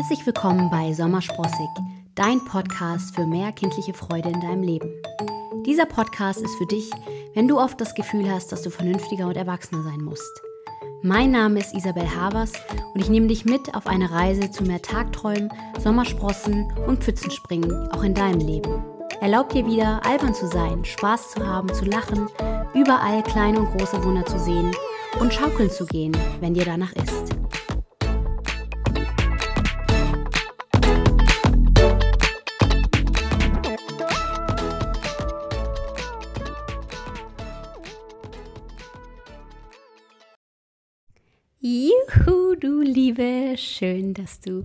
Herzlich willkommen bei Sommersprossig, dein Podcast für mehr kindliche Freude in deinem Leben. Dieser Podcast ist für dich, wenn du oft das Gefühl hast, dass du vernünftiger und erwachsener sein musst. Mein Name ist Isabel Havers und ich nehme dich mit auf eine Reise zu mehr Tagträumen, Sommersprossen und Pfützenspringen, auch in deinem Leben. Erlaub dir wieder, albern zu sein, Spaß zu haben, zu lachen, überall kleine und große Wunder zu sehen und schaukeln zu gehen, wenn dir danach ist. Schön, dass du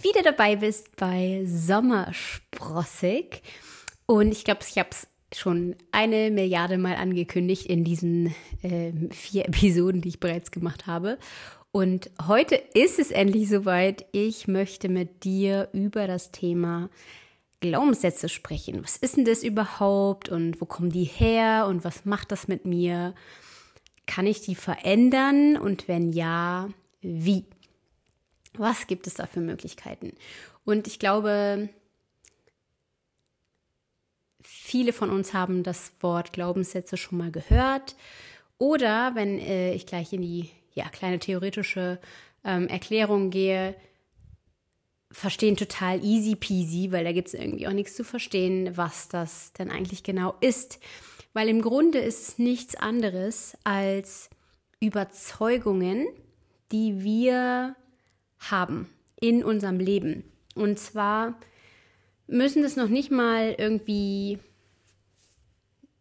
wieder dabei bist bei Sommersprossig. Und ich glaube, ich habe es schon eine Milliarde Mal angekündigt in diesen äh, vier Episoden, die ich bereits gemacht habe. Und heute ist es endlich soweit. Ich möchte mit dir über das Thema Glaubenssätze sprechen. Was ist denn das überhaupt und wo kommen die her und was macht das mit mir? Kann ich die verändern und wenn ja, wie? Was gibt es da für Möglichkeiten? Und ich glaube, viele von uns haben das Wort Glaubenssätze schon mal gehört. Oder wenn äh, ich gleich in die ja, kleine theoretische ähm, Erklärung gehe, verstehen total easy peasy, weil da gibt es irgendwie auch nichts zu verstehen, was das denn eigentlich genau ist. Weil im Grunde ist es nichts anderes als Überzeugungen, die wir haben in unserem Leben. Und zwar müssen es noch nicht mal irgendwie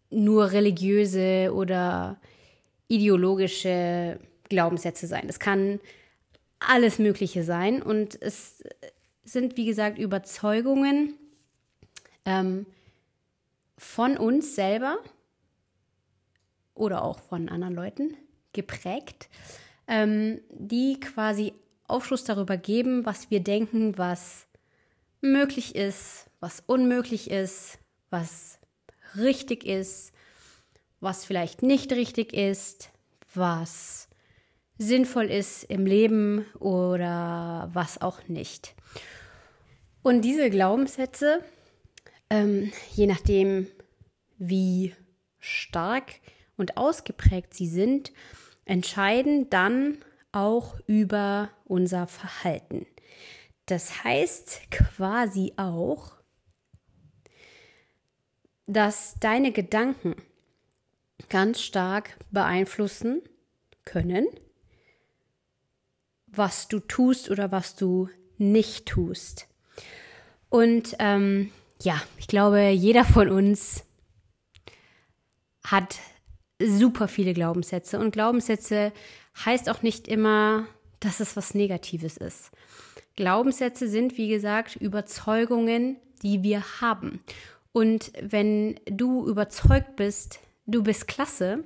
nur religiöse oder ideologische Glaubenssätze sein. Es kann alles Mögliche sein und es sind, wie gesagt, Überzeugungen ähm, von uns selber oder auch von anderen Leuten geprägt, ähm, die quasi Aufschluss darüber geben, was wir denken, was möglich ist, was unmöglich ist, was richtig ist, was vielleicht nicht richtig ist, was sinnvoll ist im Leben oder was auch nicht. Und diese Glaubenssätze, ähm, je nachdem, wie stark und ausgeprägt sie sind, entscheiden dann auch über unser Verhalten. Das heißt quasi auch, dass deine Gedanken ganz stark beeinflussen können, was du tust oder was du nicht tust. Und ähm, ja, ich glaube, jeder von uns hat super viele Glaubenssätze. Und Glaubenssätze heißt auch nicht immer, dass es was Negatives ist. Glaubenssätze sind, wie gesagt, Überzeugungen, die wir haben. Und wenn du überzeugt bist, du bist klasse,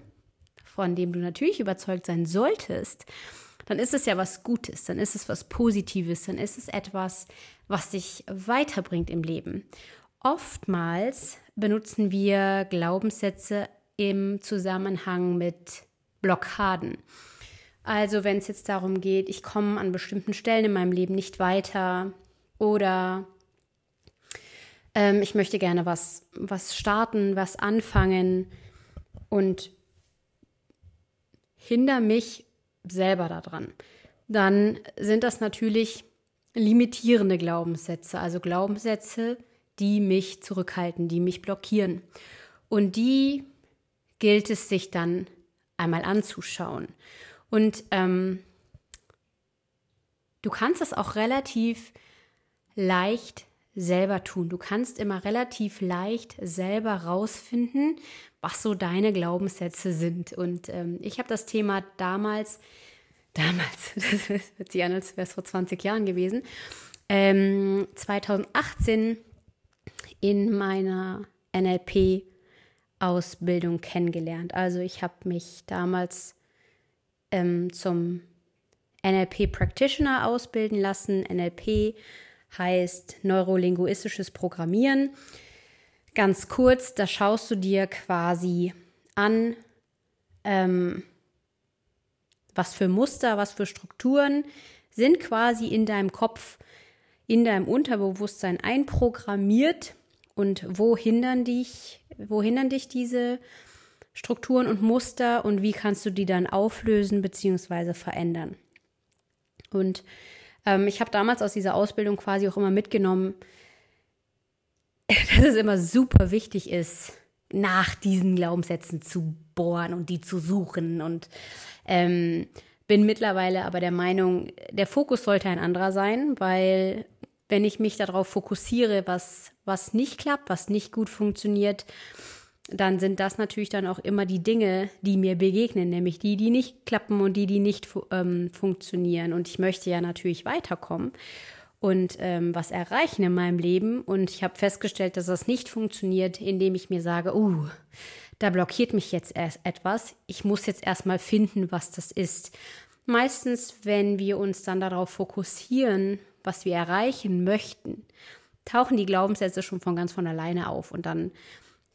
von dem du natürlich überzeugt sein solltest, dann ist es ja was Gutes, dann ist es was Positives, dann ist es etwas, was dich weiterbringt im Leben. Oftmals benutzen wir Glaubenssätze im Zusammenhang mit Blockaden. Also wenn es jetzt darum geht, ich komme an bestimmten Stellen in meinem Leben nicht weiter oder ähm, ich möchte gerne was, was starten, was anfangen und hinder mich selber daran, dann sind das natürlich limitierende Glaubenssätze, also Glaubenssätze, die mich zurückhalten, die mich blockieren. Und die gilt es sich dann einmal anzuschauen. Und ähm, du kannst das auch relativ leicht selber tun. Du kannst immer relativ leicht selber rausfinden, was so deine Glaubenssätze sind. Und ähm, ich habe das Thema damals, damals, das wird sich an, als wäre es vor 20 Jahren gewesen, ähm, 2018 in meiner NLP-Ausbildung kennengelernt. Also ich habe mich damals ähm, zum NLP Practitioner ausbilden lassen. NLP heißt neurolinguistisches Programmieren. Ganz kurz, da schaust du dir quasi an, ähm, was für Muster, was für Strukturen sind quasi in deinem Kopf in deinem Unterbewusstsein einprogrammiert und wo hindern dich, wo hindern dich diese Strukturen und Muster und wie kannst du die dann auflösen bzw. verändern. Und ähm, ich habe damals aus dieser Ausbildung quasi auch immer mitgenommen, dass es immer super wichtig ist, nach diesen Glaubenssätzen zu bohren und die zu suchen. Und ähm, bin mittlerweile aber der Meinung, der Fokus sollte ein anderer sein, weil wenn ich mich darauf fokussiere, was, was nicht klappt, was nicht gut funktioniert, dann sind das natürlich dann auch immer die Dinge, die mir begegnen, nämlich die, die nicht klappen und die, die nicht ähm, funktionieren. Und ich möchte ja natürlich weiterkommen und ähm, was erreichen in meinem Leben. Und ich habe festgestellt, dass das nicht funktioniert, indem ich mir sage, uh, da blockiert mich jetzt erst etwas. Ich muss jetzt erstmal finden, was das ist. Meistens, wenn wir uns dann darauf fokussieren, was wir erreichen möchten, tauchen die Glaubenssätze schon von ganz von alleine auf und dann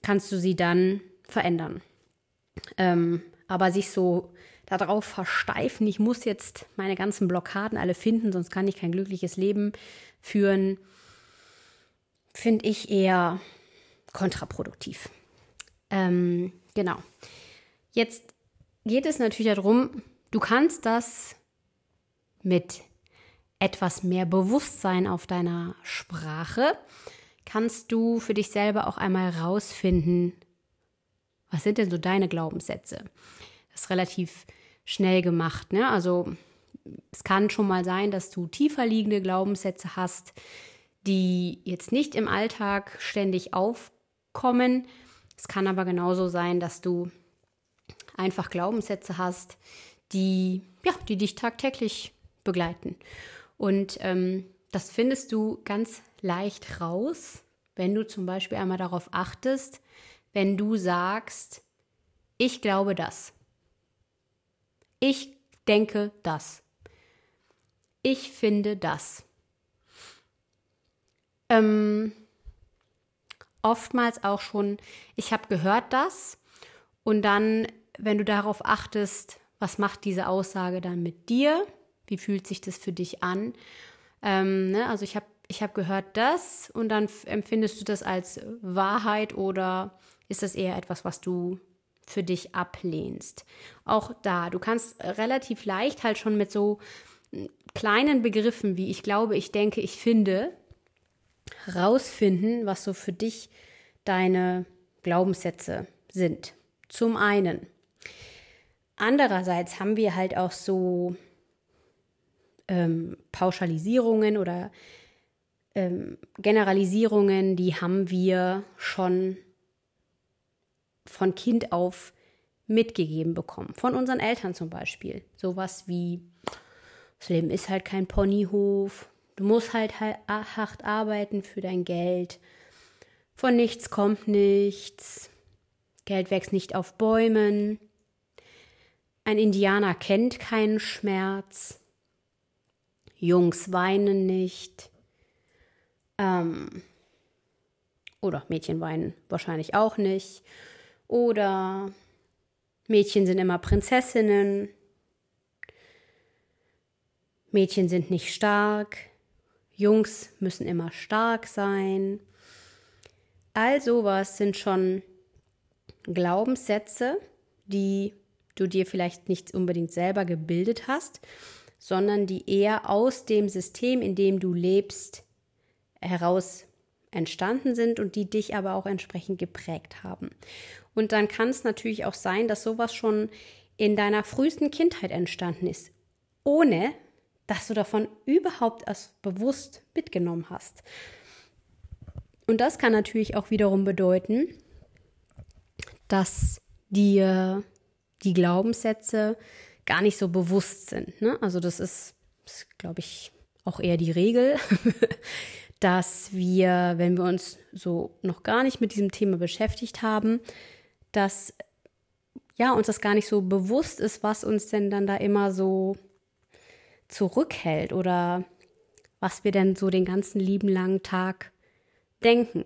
kannst du sie dann verändern. Ähm, aber sich so darauf versteifen, ich muss jetzt meine ganzen Blockaden alle finden, sonst kann ich kein glückliches Leben führen, finde ich eher kontraproduktiv. Ähm, genau. Jetzt geht es natürlich darum, du kannst das mit etwas mehr Bewusstsein auf deiner Sprache, kannst du für dich selber auch einmal rausfinden, was sind denn so deine Glaubenssätze? Das ist relativ schnell gemacht. Ne? Also es kann schon mal sein, dass du tiefer liegende Glaubenssätze hast, die jetzt nicht im Alltag ständig aufkommen. Es kann aber genauso sein, dass du einfach Glaubenssätze hast, die, ja, die dich tagtäglich begleiten. Und ähm, das findest du ganz leicht raus, wenn du zum Beispiel einmal darauf achtest, wenn du sagst, ich glaube das. Ich denke das. Ich finde das. Ähm, oftmals auch schon, ich habe gehört das. Und dann, wenn du darauf achtest, was macht diese Aussage dann mit dir? Wie fühlt sich das für dich an? Ähm, ne? Also ich habe ich hab gehört das und dann empfindest du das als Wahrheit oder ist das eher etwas, was du für dich ablehnst. Auch da, du kannst relativ leicht halt schon mit so kleinen Begriffen wie ich glaube, ich denke, ich finde, rausfinden, was so für dich deine Glaubenssätze sind. Zum einen. Andererseits haben wir halt auch so ähm, Pauschalisierungen oder ähm, Generalisierungen, die haben wir schon von Kind auf mitgegeben bekommen. Von unseren Eltern zum Beispiel. Sowas wie, das Leben ist halt kein Ponyhof. Du musst halt, halt hart arbeiten für dein Geld. Von nichts kommt nichts. Geld wächst nicht auf Bäumen. Ein Indianer kennt keinen Schmerz. Jungs weinen nicht. Ähm, oder Mädchen weinen wahrscheinlich auch nicht. Oder Mädchen sind immer Prinzessinnen. Mädchen sind nicht stark. Jungs müssen immer stark sein. All sowas sind schon Glaubenssätze, die du dir vielleicht nicht unbedingt selber gebildet hast, sondern die eher aus dem System, in dem du lebst, heraus entstanden sind und die dich aber auch entsprechend geprägt haben. Und dann kann es natürlich auch sein, dass sowas schon in deiner frühesten Kindheit entstanden ist, ohne dass du davon überhaupt erst bewusst mitgenommen hast. Und das kann natürlich auch wiederum bedeuten, dass dir die Glaubenssätze gar nicht so bewusst sind. Ne? Also das ist, ist glaube ich, auch eher die Regel, dass wir, wenn wir uns so noch gar nicht mit diesem Thema beschäftigt haben, dass ja uns das gar nicht so bewusst ist, was uns denn dann da immer so zurückhält oder was wir denn so den ganzen lieben langen Tag denken.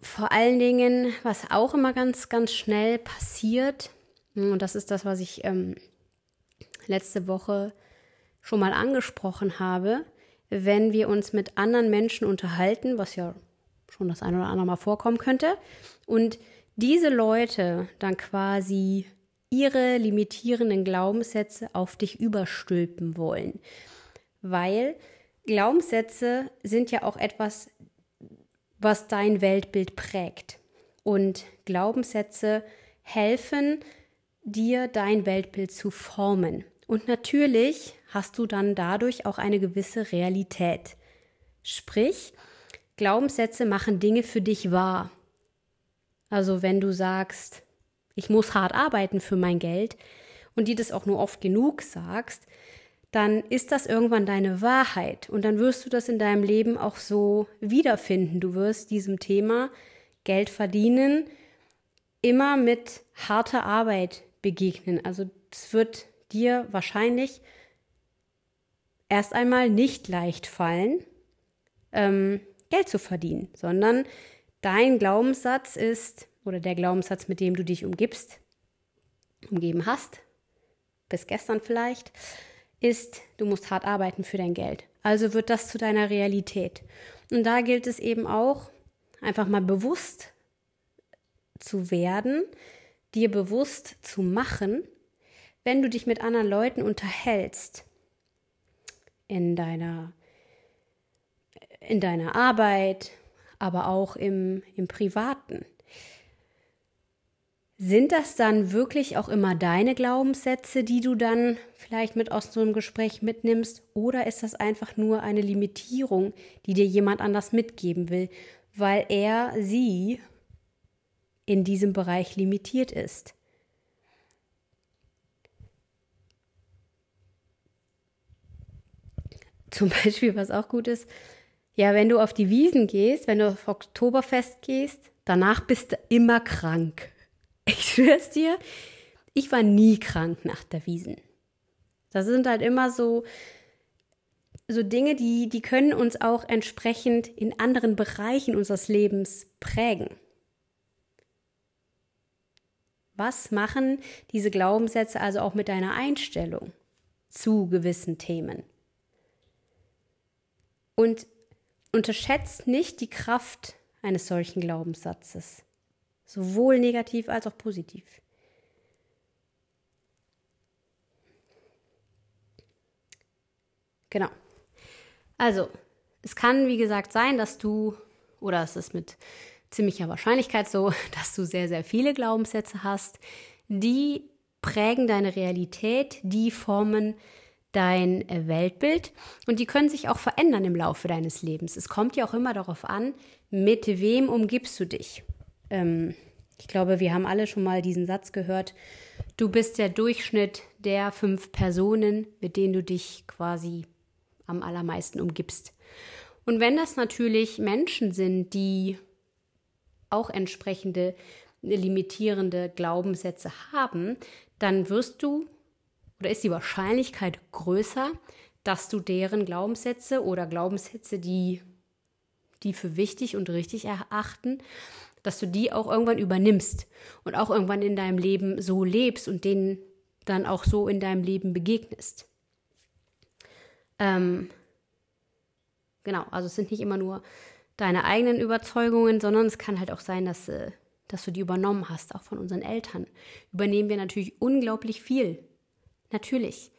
Vor allen Dingen, was auch immer ganz, ganz schnell passiert, und das ist das, was ich ähm, letzte Woche schon mal angesprochen habe, wenn wir uns mit anderen Menschen unterhalten, was ja schon das ein oder andere Mal vorkommen könnte, und diese Leute dann quasi ihre limitierenden Glaubenssätze auf dich überstülpen wollen. Weil Glaubenssätze sind ja auch etwas, was dein Weltbild prägt. Und Glaubenssätze helfen dir, dein Weltbild zu formen. Und natürlich hast du dann dadurch auch eine gewisse Realität. Sprich, Glaubenssätze machen Dinge für dich wahr. Also wenn du sagst, ich muss hart arbeiten für mein Geld und dir das auch nur oft genug sagst, dann ist das irgendwann deine Wahrheit und dann wirst du das in deinem Leben auch so wiederfinden. Du wirst diesem Thema Geld verdienen immer mit harter Arbeit begegnen. Also es wird dir wahrscheinlich erst einmal nicht leicht fallen, ähm, Geld zu verdienen, sondern dein Glaubenssatz ist, oder der Glaubenssatz, mit dem du dich umgibst, umgeben hast, bis gestern vielleicht, ist, du musst hart arbeiten für dein Geld. Also wird das zu deiner Realität. Und da gilt es eben auch, einfach mal bewusst zu werden, dir bewusst zu machen, wenn du dich mit anderen Leuten unterhältst, in deiner, in deiner Arbeit, aber auch im, im Privaten. Sind das dann wirklich auch immer deine Glaubenssätze, die du dann vielleicht mit aus so einem Gespräch mitnimmst? Oder ist das einfach nur eine Limitierung, die dir jemand anders mitgeben will, weil er sie in diesem Bereich limitiert ist? Zum Beispiel, was auch gut ist, ja, wenn du auf die Wiesen gehst, wenn du auf Oktoberfest gehst, danach bist du immer krank. Ich schwör's dir, ich war nie krank nach der Wiesen. Das sind halt immer so, so Dinge, die, die können uns auch entsprechend in anderen Bereichen unseres Lebens prägen. Was machen diese Glaubenssätze also auch mit deiner Einstellung zu gewissen Themen? Und unterschätzt nicht die Kraft eines solchen Glaubenssatzes. Sowohl negativ als auch positiv. Genau. Also, es kann, wie gesagt, sein, dass du, oder es ist mit ziemlicher Wahrscheinlichkeit so, dass du sehr, sehr viele Glaubenssätze hast, die prägen deine Realität, die formen dein äh, Weltbild und die können sich auch verändern im Laufe deines Lebens. Es kommt ja auch immer darauf an, mit wem umgibst du dich. Ähm, ich glaube, wir haben alle schon mal diesen Satz gehört. Du bist der Durchschnitt der fünf Personen, mit denen du dich quasi am allermeisten umgibst. Und wenn das natürlich Menschen sind, die auch entsprechende limitierende Glaubenssätze haben, dann wirst du oder ist die Wahrscheinlichkeit größer, dass du deren Glaubenssätze oder Glaubenssätze, die die für wichtig und richtig erachten, dass du die auch irgendwann übernimmst und auch irgendwann in deinem Leben so lebst und denen dann auch so in deinem Leben begegnest. Ähm, genau, also es sind nicht immer nur deine eigenen Überzeugungen, sondern es kann halt auch sein, dass, äh, dass du die übernommen hast, auch von unseren Eltern. Übernehmen wir natürlich unglaublich viel. Natürlich.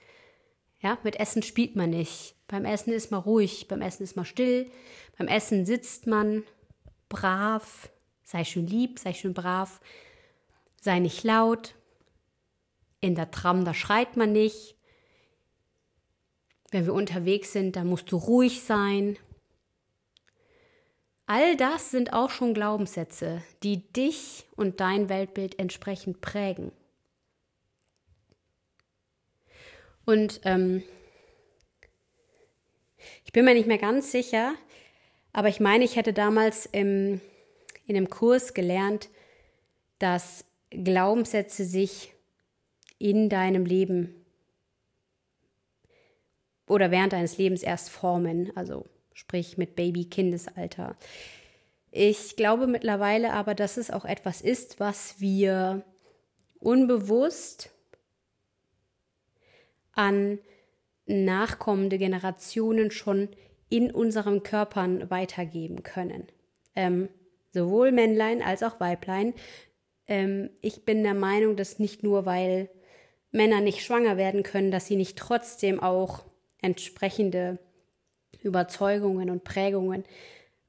Ja, mit Essen spielt man nicht. Beim Essen ist man ruhig, beim Essen ist man still, beim Essen sitzt man brav, sei schön lieb, sei schön brav, sei nicht laut. In der Tram, da schreit man nicht. Wenn wir unterwegs sind, dann musst du ruhig sein. All das sind auch schon Glaubenssätze, die dich und dein Weltbild entsprechend prägen. Und ähm, ich bin mir nicht mehr ganz sicher, aber ich meine, ich hätte damals im, in einem Kurs gelernt, dass Glaubenssätze sich in deinem Leben oder während deines Lebens erst formen, also sprich mit Baby-Kindesalter. Ich glaube mittlerweile aber, dass es auch etwas ist, was wir unbewusst an nachkommende Generationen schon in unseren Körpern weitergeben können. Ähm, sowohl Männlein als auch Weiblein. Ähm, ich bin der Meinung, dass nicht nur, weil Männer nicht schwanger werden können, dass sie nicht trotzdem auch entsprechende Überzeugungen und Prägungen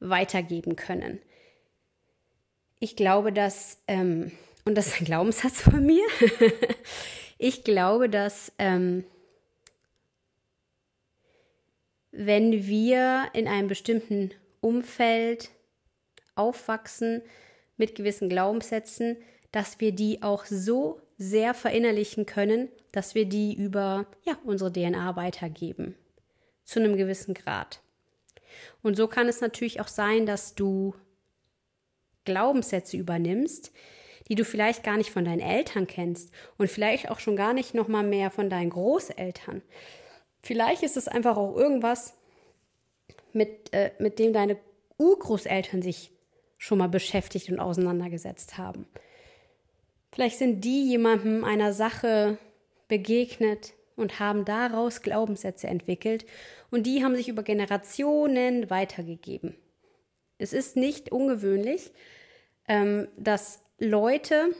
weitergeben können. Ich glaube, dass, ähm, und das ist ein Glaubenssatz von mir, ich glaube, dass ähm, wenn wir in einem bestimmten Umfeld aufwachsen mit gewissen Glaubenssätzen, dass wir die auch so sehr verinnerlichen können, dass wir die über ja, unsere DNA weitergeben. Zu einem gewissen Grad. Und so kann es natürlich auch sein, dass du Glaubenssätze übernimmst, die du vielleicht gar nicht von deinen Eltern kennst und vielleicht auch schon gar nicht noch mal mehr von deinen Großeltern. Vielleicht ist es einfach auch irgendwas, mit, äh, mit dem deine Urgroßeltern sich schon mal beschäftigt und auseinandergesetzt haben. Vielleicht sind die jemandem einer Sache begegnet und haben daraus Glaubenssätze entwickelt und die haben sich über Generationen weitergegeben. Es ist nicht ungewöhnlich, ähm, dass Leute,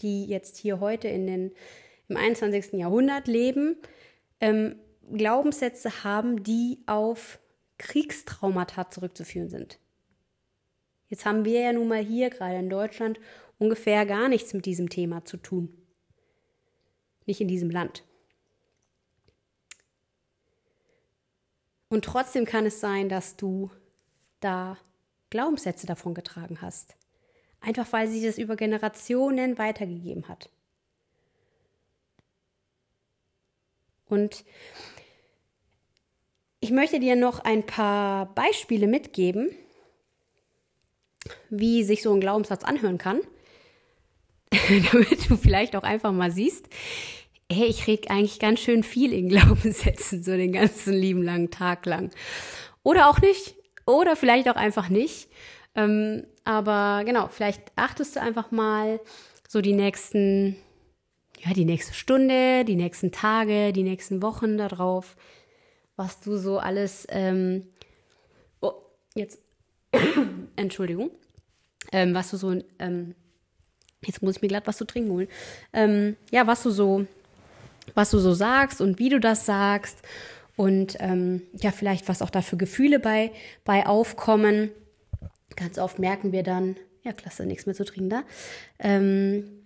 die jetzt hier heute in den, im 21. Jahrhundert leben, ähm, Glaubenssätze haben, die auf Kriegstraumata zurückzuführen sind. Jetzt haben wir ja nun mal hier gerade in Deutschland ungefähr gar nichts mit diesem Thema zu tun. Nicht in diesem Land. Und trotzdem kann es sein, dass du da Glaubenssätze davon getragen hast. Einfach weil sie das über Generationen weitergegeben hat. Und ich möchte dir noch ein paar Beispiele mitgeben, wie sich so ein Glaubenssatz anhören kann, damit du vielleicht auch einfach mal siehst, hey, ich rede eigentlich ganz schön viel in Glaubenssätzen, so den ganzen lieben langen Tag lang. Oder auch nicht, oder vielleicht auch einfach nicht. Ähm, aber genau, vielleicht achtest du einfach mal so die nächsten, ja, die nächste Stunde, die nächsten Tage, die nächsten Wochen darauf, was du so alles, ähm, oh, jetzt, Entschuldigung, ähm, was du so, ähm, jetzt muss ich mir glatt was zu trinken holen, ähm, ja, was du so, was du so sagst und wie du das sagst und ähm, ja, vielleicht was auch da für Gefühle bei, bei aufkommen. Ganz oft merken wir dann, ja, klasse, nichts mehr zu trinken da, ähm,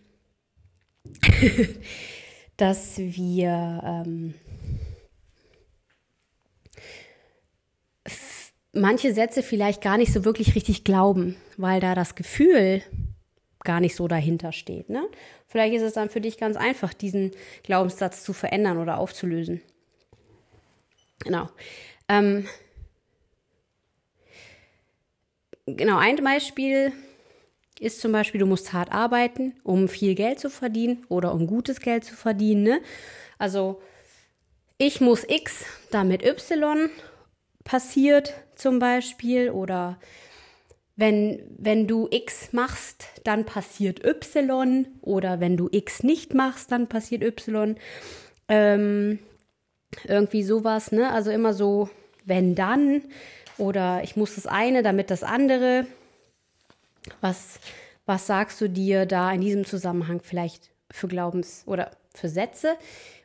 dass wir ähm, manche Sätze vielleicht gar nicht so wirklich richtig glauben, weil da das Gefühl gar nicht so dahinter steht. Ne? Vielleicht ist es dann für dich ganz einfach, diesen Glaubenssatz zu verändern oder aufzulösen. Genau. Ähm, genau, ein Beispiel ist zum Beispiel, du musst hart arbeiten, um viel Geld zu verdienen oder um gutes Geld zu verdienen. Ne? Also ich muss X, damit Y passiert zum Beispiel oder wenn, wenn du X machst, dann passiert Y oder wenn du X nicht machst, dann passiert Y. Ähm, irgendwie sowas, ne? Also immer so, wenn dann oder ich muss das eine, damit das andere. Was, was sagst du dir da in diesem Zusammenhang vielleicht für Glaubens- oder für Sätze?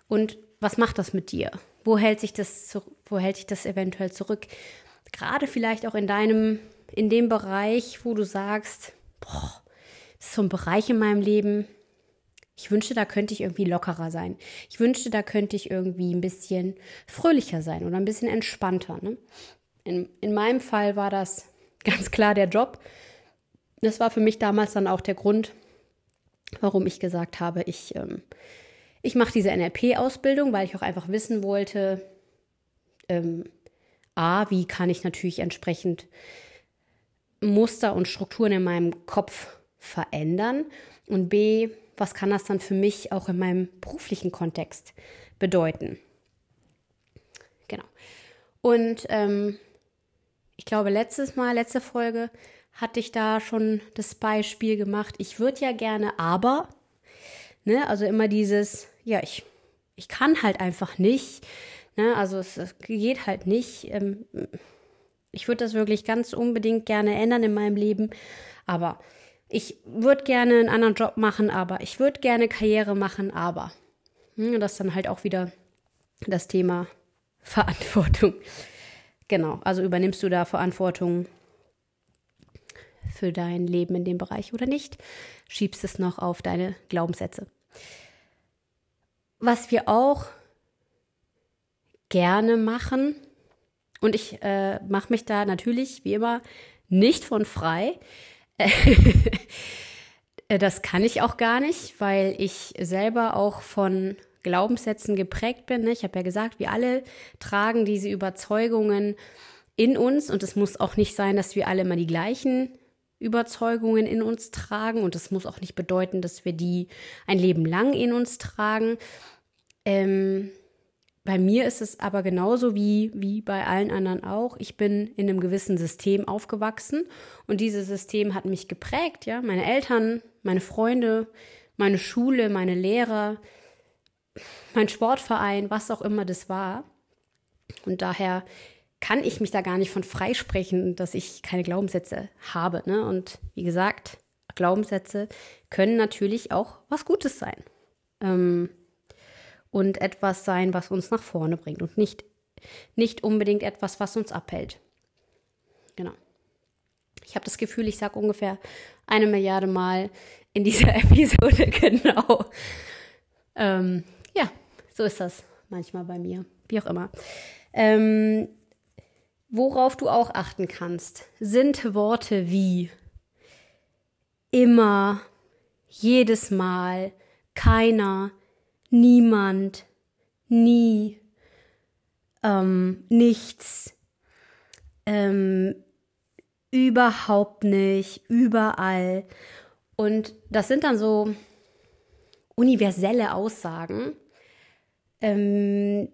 Und was macht das mit dir? Wo hält sich das, wo hält sich das eventuell zurück? Gerade vielleicht auch in deinem, in dem Bereich, wo du sagst, boah, das ist so ein Bereich in meinem Leben. Ich wünschte, da könnte ich irgendwie lockerer sein. Ich wünschte, da könnte ich irgendwie ein bisschen fröhlicher sein oder ein bisschen entspannter. Ne? In, in meinem Fall war das ganz klar der Job. Das war für mich damals dann auch der Grund, warum ich gesagt habe, ich ähm, ich mache diese NLP-Ausbildung, weil ich auch einfach wissen wollte, ähm, a, wie kann ich natürlich entsprechend Muster und Strukturen in meinem Kopf verändern und b, was kann das dann für mich auch in meinem beruflichen Kontext bedeuten. Genau. Und ähm, ich glaube, letztes Mal, letzte Folge, hatte ich da schon das Beispiel gemacht. Ich würde ja gerne, aber, ne, also immer dieses, ja, ich, ich kann halt einfach nicht Ne? Also es, es, geht halt nicht. Ähm, ich würde das wirklich ganz unbedingt gerne ändern in meinem Leben, aber ich würde gerne einen anderen Job machen, aber ich würde gerne Karriere machen, aber. Hm, das ist dann halt auch wieder das Thema Verantwortung. Genau, also übernimmst du da Verantwortung für dein Leben in dem Bereich oder nicht? Schiebst es noch auf deine Glaubenssätze. Was wir auch gerne machen, und ich äh, mache mich da natürlich wie immer nicht von frei. das kann ich auch gar nicht, weil ich selber auch von Glaubenssätzen geprägt bin. Ich habe ja gesagt, wir alle tragen diese Überzeugungen in uns und es muss auch nicht sein, dass wir alle immer die gleichen Überzeugungen in uns tragen und es muss auch nicht bedeuten, dass wir die ein Leben lang in uns tragen. Ähm, bei mir ist es aber genauso wie, wie bei allen anderen auch. Ich bin in einem gewissen System aufgewachsen und dieses System hat mich geprägt, ja. Meine Eltern, meine Freunde, meine Schule, meine Lehrer, mein Sportverein, was auch immer das war. Und daher kann ich mich da gar nicht von freisprechen, dass ich keine Glaubenssätze habe. Ne? Und wie gesagt, Glaubenssätze können natürlich auch was Gutes sein. Ähm, und etwas sein, was uns nach vorne bringt und nicht, nicht unbedingt etwas, was uns abhält. Genau. Ich habe das Gefühl, ich sage ungefähr eine Milliarde Mal in dieser Episode genau. Ähm, ja, so ist das manchmal bei mir, wie auch immer. Ähm, worauf du auch achten kannst, sind Worte wie immer, jedes Mal, keiner, niemand, nie, ähm, nichts, ähm, überhaupt nicht, überall. Und das sind dann so universelle Aussagen, ähm,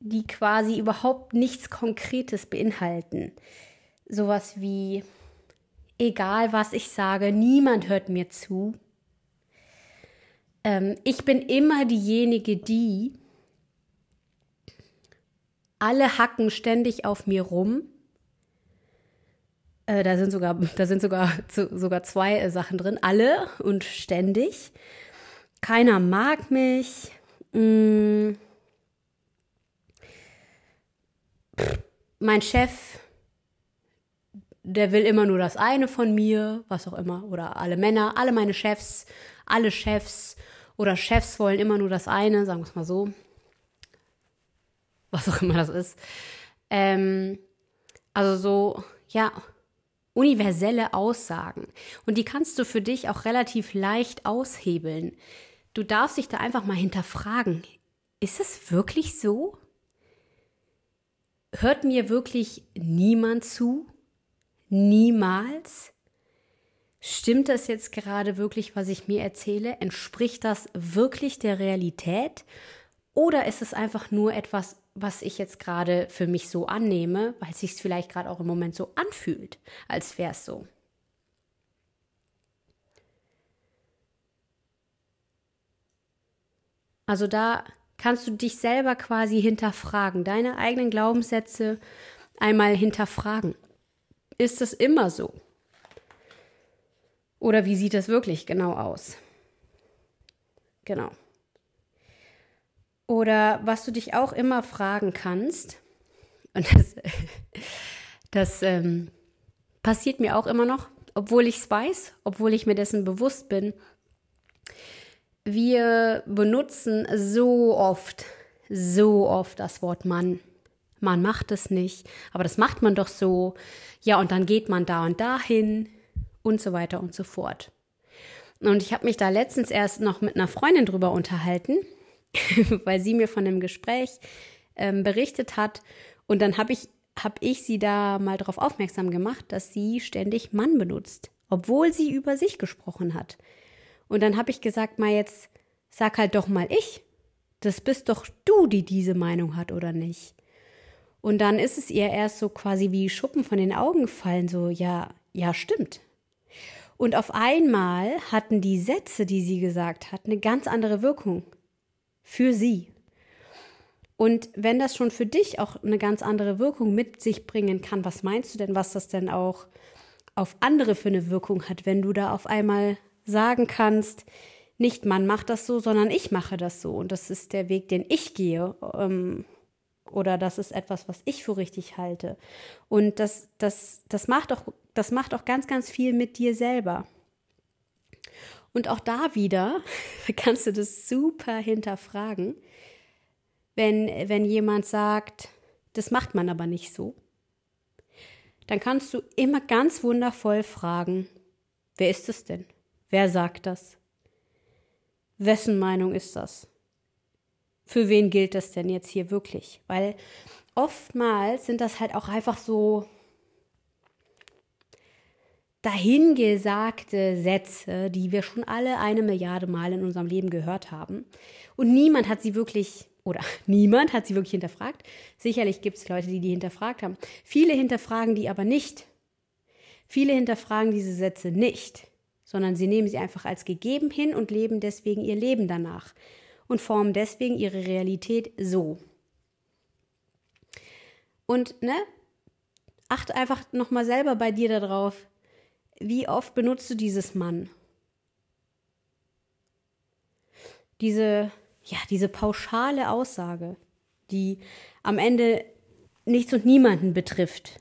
die quasi überhaupt nichts Konkretes beinhalten. Sowas wie, egal was ich sage, niemand hört mir zu ähm, ich bin immer diejenige, die alle hacken ständig auf mir rum. Äh, da sind sogar, da sind sogar, zu, sogar zwei äh, Sachen drin. Alle und ständig. Keiner mag mich. Mm. Mein Chef, der will immer nur das eine von mir, was auch immer. Oder alle Männer, alle meine Chefs, alle Chefs oder Chefs wollen immer nur das eine, sagen wir es mal so. Was auch immer das ist. Ähm, also so, ja, universelle Aussagen. Und die kannst du für dich auch relativ leicht aushebeln. Du darfst dich da einfach mal hinterfragen. Ist es wirklich so? Hört mir wirklich niemand zu? Niemals? Stimmt das jetzt gerade wirklich, was ich mir erzähle? Entspricht das wirklich der Realität? Oder ist es einfach nur etwas, was ich jetzt gerade für mich so annehme, weil es sich vielleicht gerade auch im Moment so anfühlt, als wäre es so? Also da kannst du dich selber quasi hinterfragen, deine eigenen Glaubenssätze einmal hinterfragen. Ist es immer so? Oder wie sieht es wirklich genau aus? Genau. Oder was du dich auch immer fragen kannst, und das, das ähm, passiert mir auch immer noch, obwohl ich es weiß, obwohl ich mir dessen bewusst bin. Wir benutzen so oft, so oft das Wort Mann. Man macht es nicht, aber das macht man doch so. Ja, und dann geht man da und dahin und so weiter und so fort. Und ich habe mich da letztens erst noch mit einer Freundin drüber unterhalten, weil sie mir von dem Gespräch ähm, berichtet hat. Und dann habe ich, hab ich sie da mal darauf aufmerksam gemacht, dass sie ständig Mann benutzt, obwohl sie über sich gesprochen hat. Und dann habe ich gesagt, mal jetzt sag halt doch mal ich. Das bist doch du, die diese Meinung hat, oder nicht? Und dann ist es ihr erst so quasi wie Schuppen von den Augen gefallen, so, ja, ja, stimmt. Und auf einmal hatten die Sätze, die sie gesagt hat, eine ganz andere Wirkung für sie. Und wenn das schon für dich auch eine ganz andere Wirkung mit sich bringen kann, was meinst du denn, was das denn auch auf andere für eine Wirkung hat, wenn du da auf einmal sagen kannst, nicht man macht das so, sondern ich mache das so und das ist der Weg, den ich gehe. Ähm, oder das ist etwas, was ich für richtig halte. Und das, das, das, macht auch, das macht auch ganz, ganz viel mit dir selber. Und auch da wieder kannst du das super hinterfragen, wenn, wenn jemand sagt, das macht man aber nicht so. Dann kannst du immer ganz wundervoll fragen, wer ist es denn? Wer sagt das? Wessen Meinung ist das? Für wen gilt das denn jetzt hier wirklich? Weil oftmals sind das halt auch einfach so dahingesagte Sätze, die wir schon alle eine Milliarde Mal in unserem Leben gehört haben. Und niemand hat sie wirklich, oder niemand hat sie wirklich hinterfragt. Sicherlich gibt es Leute, die die hinterfragt haben. Viele hinterfragen die aber nicht. Viele hinterfragen diese Sätze nicht, sondern sie nehmen sie einfach als gegeben hin und leben deswegen ihr Leben danach und formen deswegen ihre Realität so. Und ne, achte einfach nochmal selber bei dir darauf, wie oft benutzt du dieses Mann? Diese, ja, diese pauschale Aussage, die am Ende nichts und niemanden betrifft.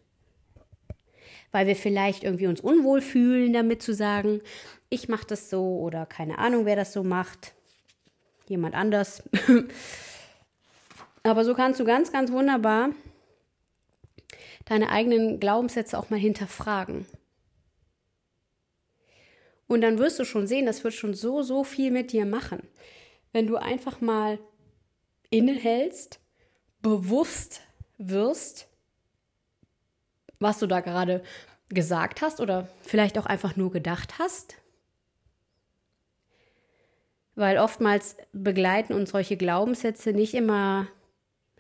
Weil wir vielleicht irgendwie uns unwohl fühlen, damit zu sagen, ich mache das so oder keine Ahnung, wer das so macht. Jemand anders. Aber so kannst du ganz, ganz wunderbar deine eigenen Glaubenssätze auch mal hinterfragen. Und dann wirst du schon sehen, das wird schon so, so viel mit dir machen. Wenn du einfach mal innehältst, bewusst wirst, was du da gerade gesagt hast oder vielleicht auch einfach nur gedacht hast. Weil oftmals begleiten uns solche Glaubenssätze nicht immer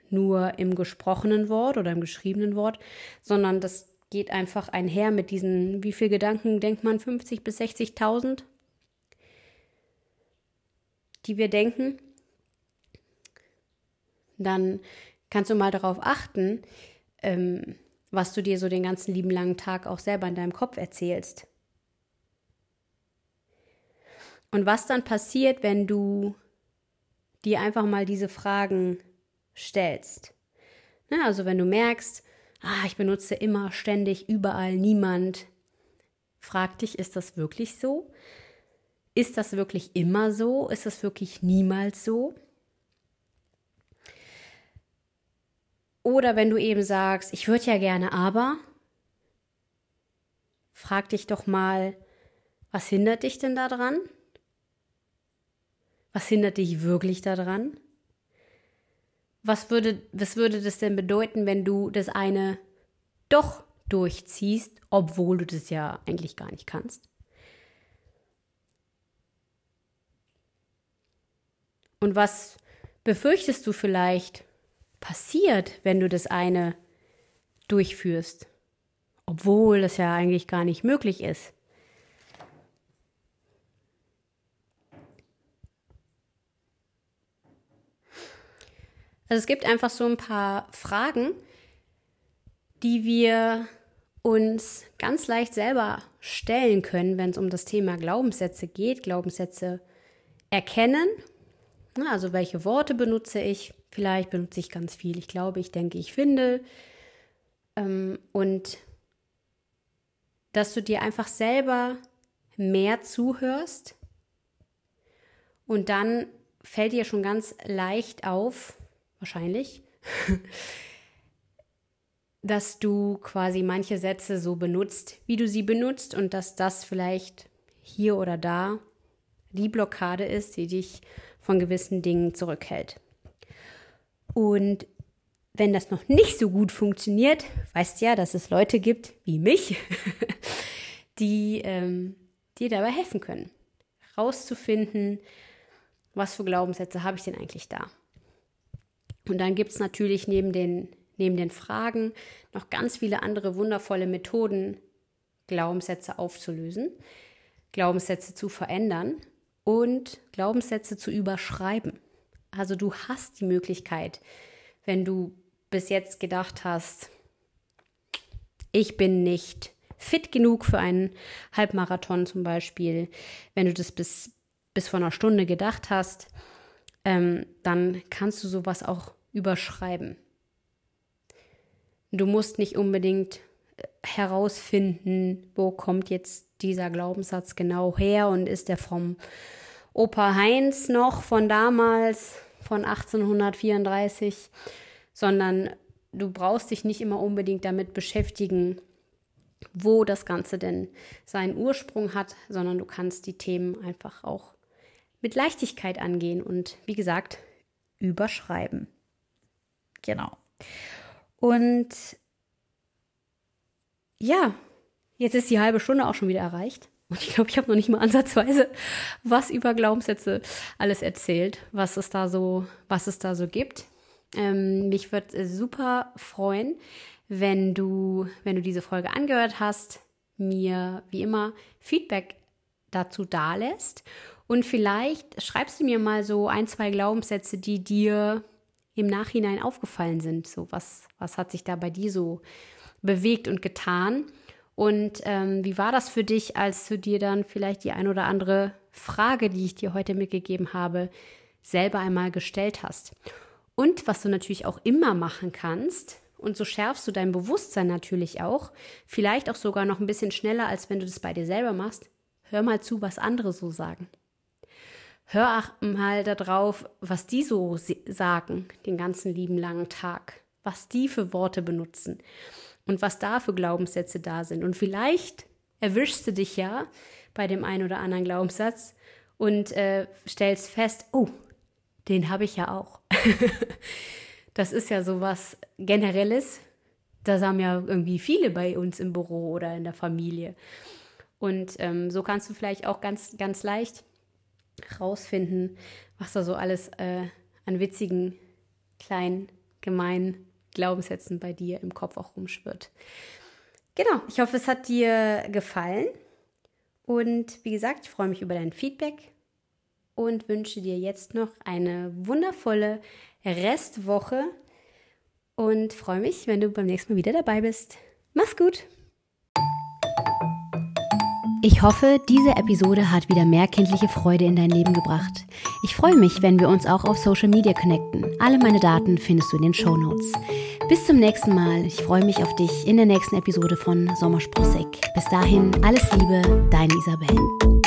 nur im gesprochenen Wort oder im geschriebenen Wort, sondern das geht einfach einher mit diesen, wie viel Gedanken denkt man, 50 bis 60.000, die wir denken. Dann kannst du mal darauf achten, ähm, was du dir so den ganzen lieben langen Tag auch selber in deinem Kopf erzählst. Und was dann passiert, wenn du dir einfach mal diese Fragen stellst. Na, also wenn du merkst, ah, ich benutze immer, ständig, überall, niemand. Frag dich, ist das wirklich so? Ist das wirklich immer so? Ist das wirklich niemals so? Oder wenn du eben sagst, ich würde ja gerne, aber frag dich doch mal, was hindert dich denn daran? Was hindert dich wirklich daran? was würde, was würde das denn bedeuten, wenn du das eine doch durchziehst, obwohl du das ja eigentlich gar nicht kannst? Und was befürchtest du vielleicht passiert, wenn du das eine durchführst, obwohl das ja eigentlich gar nicht möglich ist? Also es gibt einfach so ein paar Fragen, die wir uns ganz leicht selber stellen können, wenn es um das Thema Glaubenssätze geht, Glaubenssätze erkennen. Also welche Worte benutze ich? Vielleicht benutze ich ganz viel. Ich glaube, ich denke, ich finde. Ähm, und dass du dir einfach selber mehr zuhörst und dann fällt dir schon ganz leicht auf, wahrscheinlich, dass du quasi manche Sätze so benutzt, wie du sie benutzt und dass das vielleicht hier oder da die Blockade ist, die dich von gewissen Dingen zurückhält. Und wenn das noch nicht so gut funktioniert, weißt ja, dass es Leute gibt wie mich, die ähm, dir dabei helfen können, rauszufinden, was für Glaubenssätze habe ich denn eigentlich da. Und dann gibt es natürlich neben den, neben den Fragen noch ganz viele andere wundervolle Methoden, Glaubenssätze aufzulösen, Glaubenssätze zu verändern und Glaubenssätze zu überschreiben. Also du hast die Möglichkeit, wenn du bis jetzt gedacht hast, ich bin nicht fit genug für einen Halbmarathon zum Beispiel, wenn du das bis, bis vor einer Stunde gedacht hast, ähm, dann kannst du sowas auch überschreiben. Du musst nicht unbedingt äh, herausfinden, wo kommt jetzt dieser Glaubenssatz genau her und ist der vom Opa Heinz noch von damals, von 1834, sondern du brauchst dich nicht immer unbedingt damit beschäftigen, wo das Ganze denn seinen Ursprung hat, sondern du kannst die Themen einfach auch mit Leichtigkeit angehen und wie gesagt, überschreiben. Genau. Und ja, jetzt ist die halbe Stunde auch schon wieder erreicht. Und ich glaube, ich habe noch nicht mal ansatzweise was über Glaubenssätze alles erzählt, was es da so, was es da so gibt. Ähm, mich würde super freuen, wenn du, wenn du diese Folge angehört hast, mir wie immer Feedback dazu dalässt. Und vielleicht schreibst du mir mal so ein, zwei Glaubenssätze, die dir im Nachhinein aufgefallen sind. So, was, was hat sich da bei dir so bewegt und getan? Und ähm, wie war das für dich, als du dir dann vielleicht die ein oder andere Frage, die ich dir heute mitgegeben habe, selber einmal gestellt hast? Und was du natürlich auch immer machen kannst, und so schärfst du dein Bewusstsein natürlich auch, vielleicht auch sogar noch ein bisschen schneller, als wenn du das bei dir selber machst, hör mal zu, was andere so sagen. Hör mal darauf, was die so sagen, den ganzen lieben langen Tag, was die für Worte benutzen und was da für Glaubenssätze da sind. Und vielleicht erwischst du dich ja bei dem einen oder anderen Glaubenssatz und äh, stellst fest, oh, den habe ich ja auch. das ist ja so was Generelles. Das haben ja irgendwie viele bei uns im Büro oder in der Familie. Und ähm, so kannst du vielleicht auch ganz, ganz leicht rausfinden, was da so alles äh, an witzigen, kleinen, gemeinen Glaubenssätzen bei dir im Kopf auch rumschwirrt. Genau, ich hoffe, es hat dir gefallen. Und wie gesagt, ich freue mich über dein Feedback und wünsche dir jetzt noch eine wundervolle Restwoche und freue mich, wenn du beim nächsten Mal wieder dabei bist. Mach's gut! Ich hoffe, diese Episode hat wieder mehr kindliche Freude in dein Leben gebracht. Ich freue mich, wenn wir uns auch auf Social Media connecten. Alle meine Daten findest du in den Show Notes. Bis zum nächsten Mal. Ich freue mich auf dich in der nächsten Episode von Sommerspruchsig. Bis dahin, alles Liebe, deine Isabel.